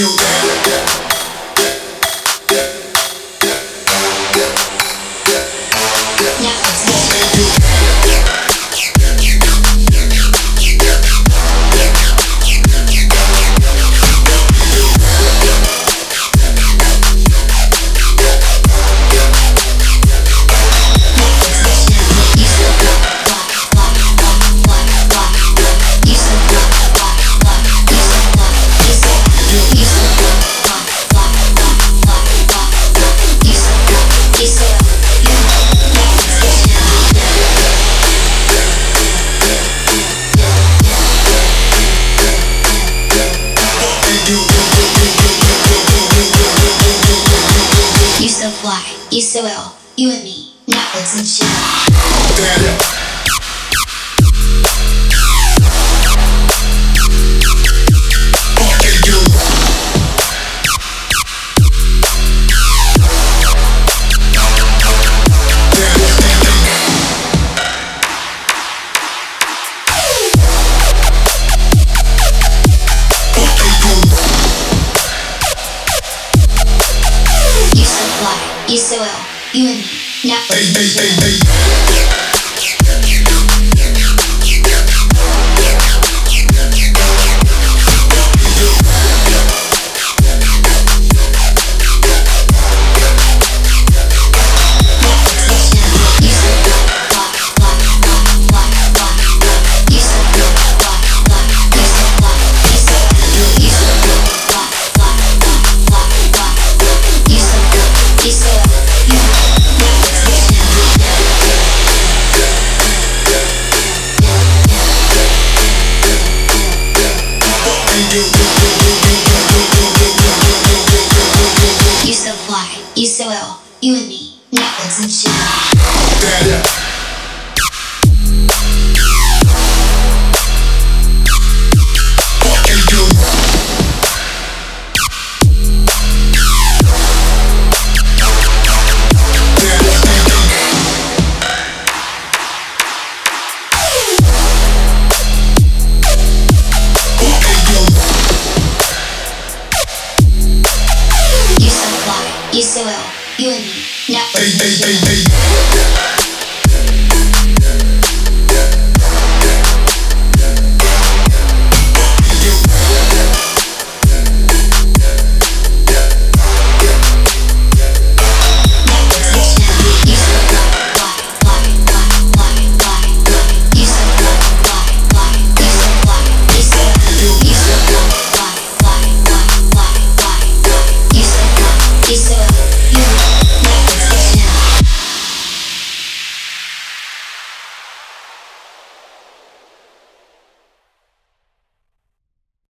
you You so fly, you so ill, you and me, Netflix and chill. You so ill, you You so fly, you so ill, you and me, Netflix and chill. Israel, Yun, Network.